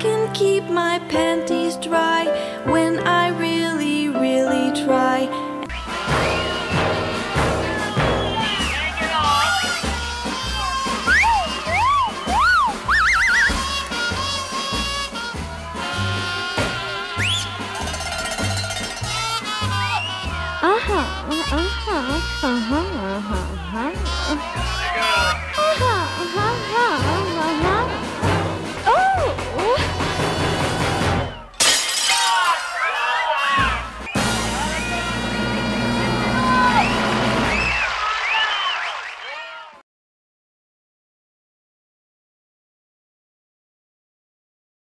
can keep my panties dry when I really, really try. Uh-huh, uh-huh.